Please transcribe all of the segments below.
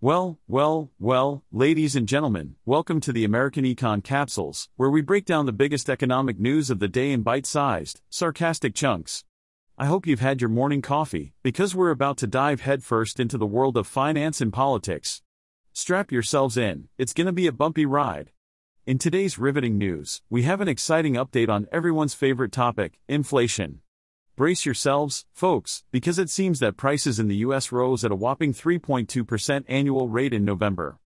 Well, well, well, ladies and gentlemen, welcome to the American Econ Capsules, where we break down the biggest economic news of the day in bite sized, sarcastic chunks. I hope you've had your morning coffee, because we're about to dive headfirst into the world of finance and politics. Strap yourselves in, it's gonna be a bumpy ride. In today's riveting news, we have an exciting update on everyone's favorite topic inflation. Brace yourselves, folks, because it seems that prices in the US rose at a whopping 3.2% annual rate in November.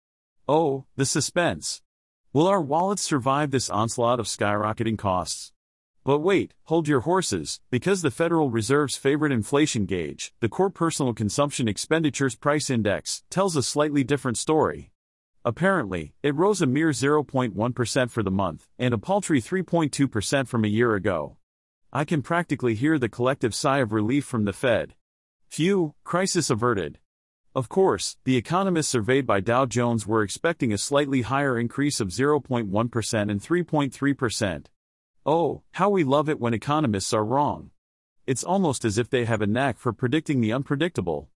Oh, the suspense. Will our wallets survive this onslaught of skyrocketing costs? But wait, hold your horses, because the Federal Reserve's favorite inflation gauge, the Core Personal Consumption Expenditures Price Index, tells a slightly different story. Apparently, it rose a mere 0.1% for the month, and a paltry 3.2% from a year ago. I can practically hear the collective sigh of relief from the Fed. Phew, crisis averted. Of course, the economists surveyed by Dow Jones were expecting a slightly higher increase of 0.1% and 3.3%. Oh, how we love it when economists are wrong. It's almost as if they have a knack for predicting the unpredictable.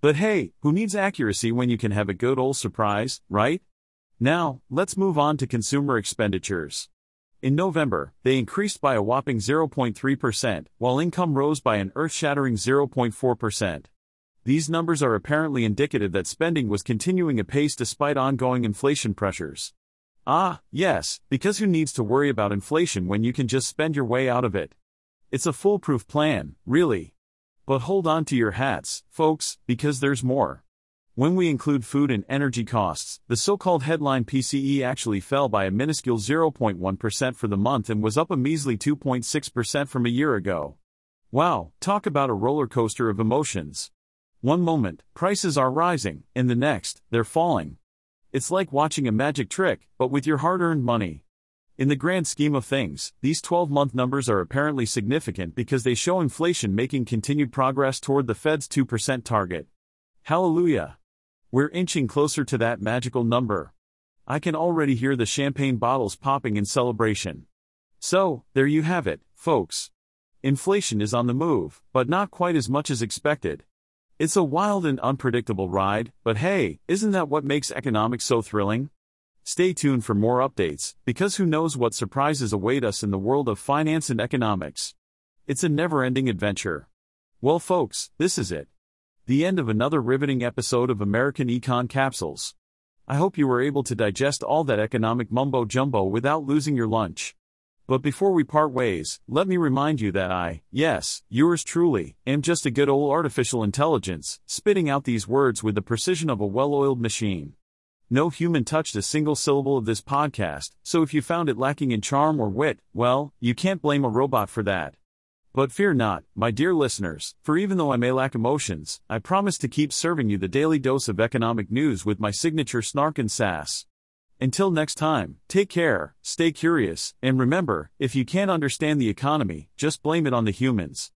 But hey, who needs accuracy when you can have a good old surprise, right? Now, let's move on to consumer expenditures. In November, they increased by a whopping 0.3%, while income rose by an earth shattering 0.4%. These numbers are apparently indicative that spending was continuing apace despite ongoing inflation pressures. Ah, yes, because who needs to worry about inflation when you can just spend your way out of it? It's a foolproof plan, really. But hold on to your hats, folks, because there's more. When we include food and energy costs, the so called headline PCE actually fell by a minuscule 0.1% for the month and was up a measly 2.6% from a year ago. Wow, talk about a roller coaster of emotions. One moment, prices are rising, and the next, they're falling. It's like watching a magic trick, but with your hard earned money. In the grand scheme of things, these 12 month numbers are apparently significant because they show inflation making continued progress toward the Fed's 2% target. Hallelujah! We're inching closer to that magical number. I can already hear the champagne bottles popping in celebration. So, there you have it, folks. Inflation is on the move, but not quite as much as expected. It's a wild and unpredictable ride, but hey, isn't that what makes economics so thrilling? Stay tuned for more updates, because who knows what surprises await us in the world of finance and economics. It's a never ending adventure. Well, folks, this is it the end of another riveting episode of American Econ Capsules. I hope you were able to digest all that economic mumbo jumbo without losing your lunch. But before we part ways, let me remind you that I, yes, yours truly, am just a good old artificial intelligence, spitting out these words with the precision of a well oiled machine. No human touched a single syllable of this podcast, so if you found it lacking in charm or wit, well, you can't blame a robot for that. But fear not, my dear listeners, for even though I may lack emotions, I promise to keep serving you the daily dose of economic news with my signature snark and sass. Until next time, take care, stay curious, and remember if you can't understand the economy, just blame it on the humans.